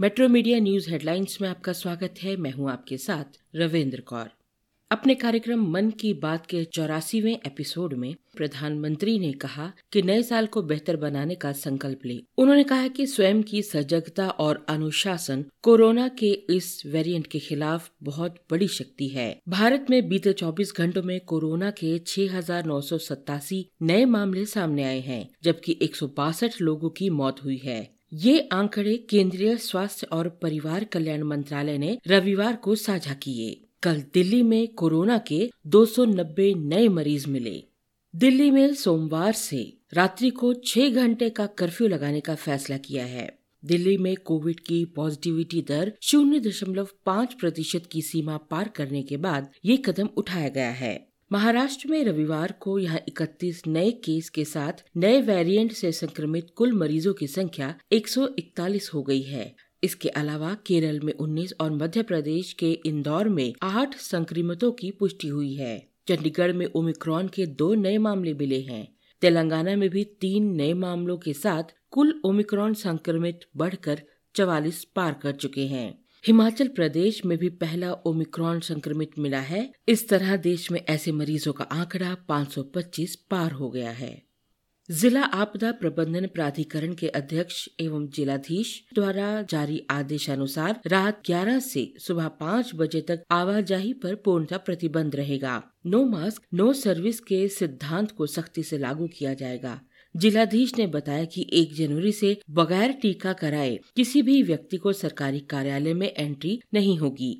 Metro media news headlines में आपका स्वागत है। मैं हूँ आपके साथ रविंद्र कौर। अपने कार्यक्रम मन की बात के चौरासीवे एपिसोड में प्रधानमंत्री ने कहा कि नए साल को बेहतर बनाने का संकल्प ले। उन्होंने कहा कि स्वयं की सजगता और अनुशासन कोरोना के इस वेरिएंट के खिलाफ बहुत बड़ी शक्ति है। भारत में बीते 24 घंटों में कोरोना के छह हज़ार नौ सौ सतासी नए मामले सामने आए हैं, जबकि एक लोगों की मौत हुई है। ये आंकड़े केंद्रीय स्वास्थ्य और परिवार कल्याण मंत्रालय ने रविवार को साझा किए। कल दिल्ली में कोरोना के 290 नए मरीज़ मिले। दिल्ली में सोमवार से रात्रि को छह घंटे का कर्फ्यू लगाने का फैसला किया है। दिल्ली में कोविड की पॉजिटिविटी दर शून्य दशमलव पाँच प्रतिशत की सीमा पार करने के बाद ये कदम उठाया गया है। महाराष्ट्र में रविवार को यहाँ 31 नए केस के साथ नए वेरिएंट से संक्रमित कुल मरीजों की संख्या 141 हो गई है। इसके अलावा केरल में 19 और मध्य प्रदेश के इंदौर में आठ संक्रमितों की पुष्टि हुई है। चंडीगढ़ में ओमिक्रॉन के दो नए मामले मिले हैं। तेलंगाना में भी तीन नए मामलों के साथ कुल ओमिक्रॉन संक्रमित बढ़कर चवालीस पार कर चुके हैं। हिमाचल प्रदेश में भी पहला ओमिक्रॉन संक्रमित मिला है। इस तरह देश में ऐसे मरीजों का आंकड़ा 525 पार हो गया है। जिला आपदा प्रबंधन प्राधिकरण के अध्यक्ष एवं जिलाधीश द्वारा जारी आदेशानुसार रात 11 से सुबह 5 बजे तक आवाजाही पर पूर्णतः प्रतिबंध रहेगा। नो मास्क, नो सर्विस के सिद्धांत को सख्ती से लागू किया जाएगा। जिलाधीश ने बताया कि 1 जनवरी से बगैर टीका कराए किसी भी व्यक्ति को सरकारी कार्यालय में एंट्री नहीं होगी।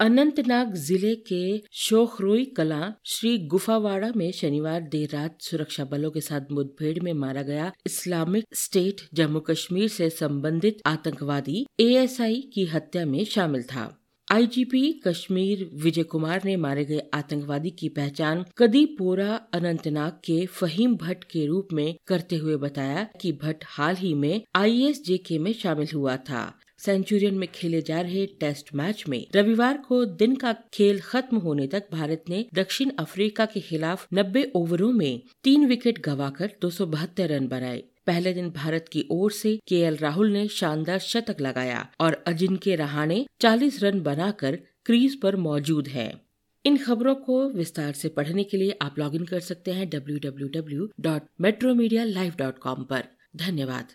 अनंतनाग ज़िले के शोखरोई कला श्री गुफावाड़ा में शनिवार देर रात सुरक्षा बलों के साथ मुठभेड़ में मारा गया इस्लामिक स्टेट जम्मू कश्मीर से संबंधित आतंकवादी एएसआई की हत्या में शामिल था। आईजीपी कश्मीर विजय कुमार ने मारे गए आतंकवादी की पहचान कदीपोरा अनंतनाग के फहीम भट्ट के रूप में करते हुए बताया कि भट्ट हाल ही में आईएसजेके में शामिल हुआ था। सेंचुरियन में खेले जा रहे टेस्ट मैच में रविवार को दिन का खेल खत्म होने तक भारत ने दक्षिण अफ्रीका के खिलाफ 90 ओवरों में तीन विकेट गवाकर दो सौ बहत्तर रन बनाए। पहले दिन भारत की ओर से के राहुल ने शानदार शतक लगाया और अजिंक्य रहाणे 40 रन बनाकर क्रीज पर मौजूद हैं। इन खबरों को विस्तार से पढ़ने के लिए आप लॉगिन कर सकते हैं W W W dot metro media live dot पर धन्यवाद